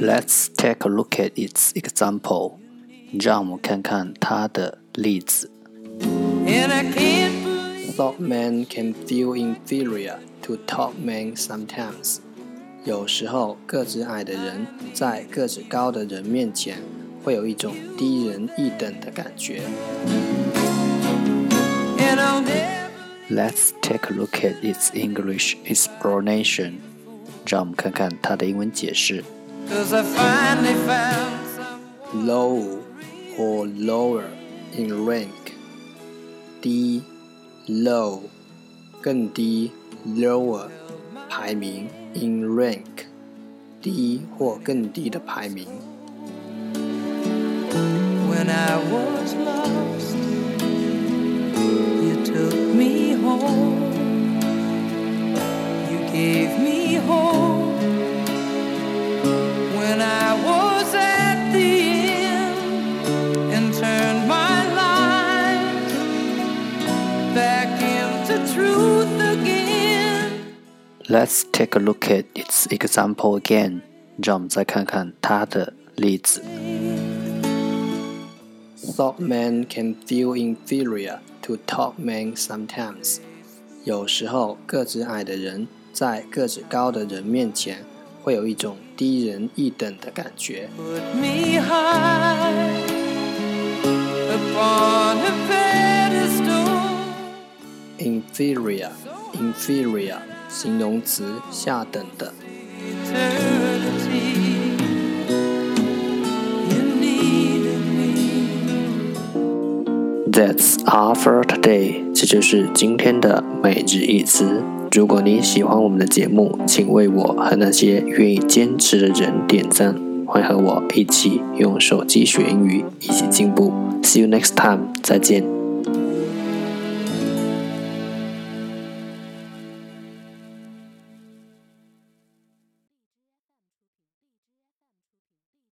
Let's take a look at its example. 让我们看看它的例子。Short men can feel inferior to tall men sometimes. 有时候，个子矮的人在个子高的人面前会有一种低人一等的感觉。Let's take a look at its English explanation. 让我们看看它的英文解释。 low or lower in rank 低 low 更低 lower 排名 in rank 低或更低的排名 When I was lost you took me home you gave me home Let's take a look at its example again. 让我们再看看它的例子。Short men can feel inferior to tall men sometimes. 有时候，个子矮的人在个子高的人面前会有一种低人一等的感觉。Inferior, inferior. 形容词下等的。That's all for today。这就是今天的每日一词。如果你喜欢我们的节目，请为我和那些愿意坚持的人点赞。欢迎和我一起用手机学英语，一起进步。See you next time。再见。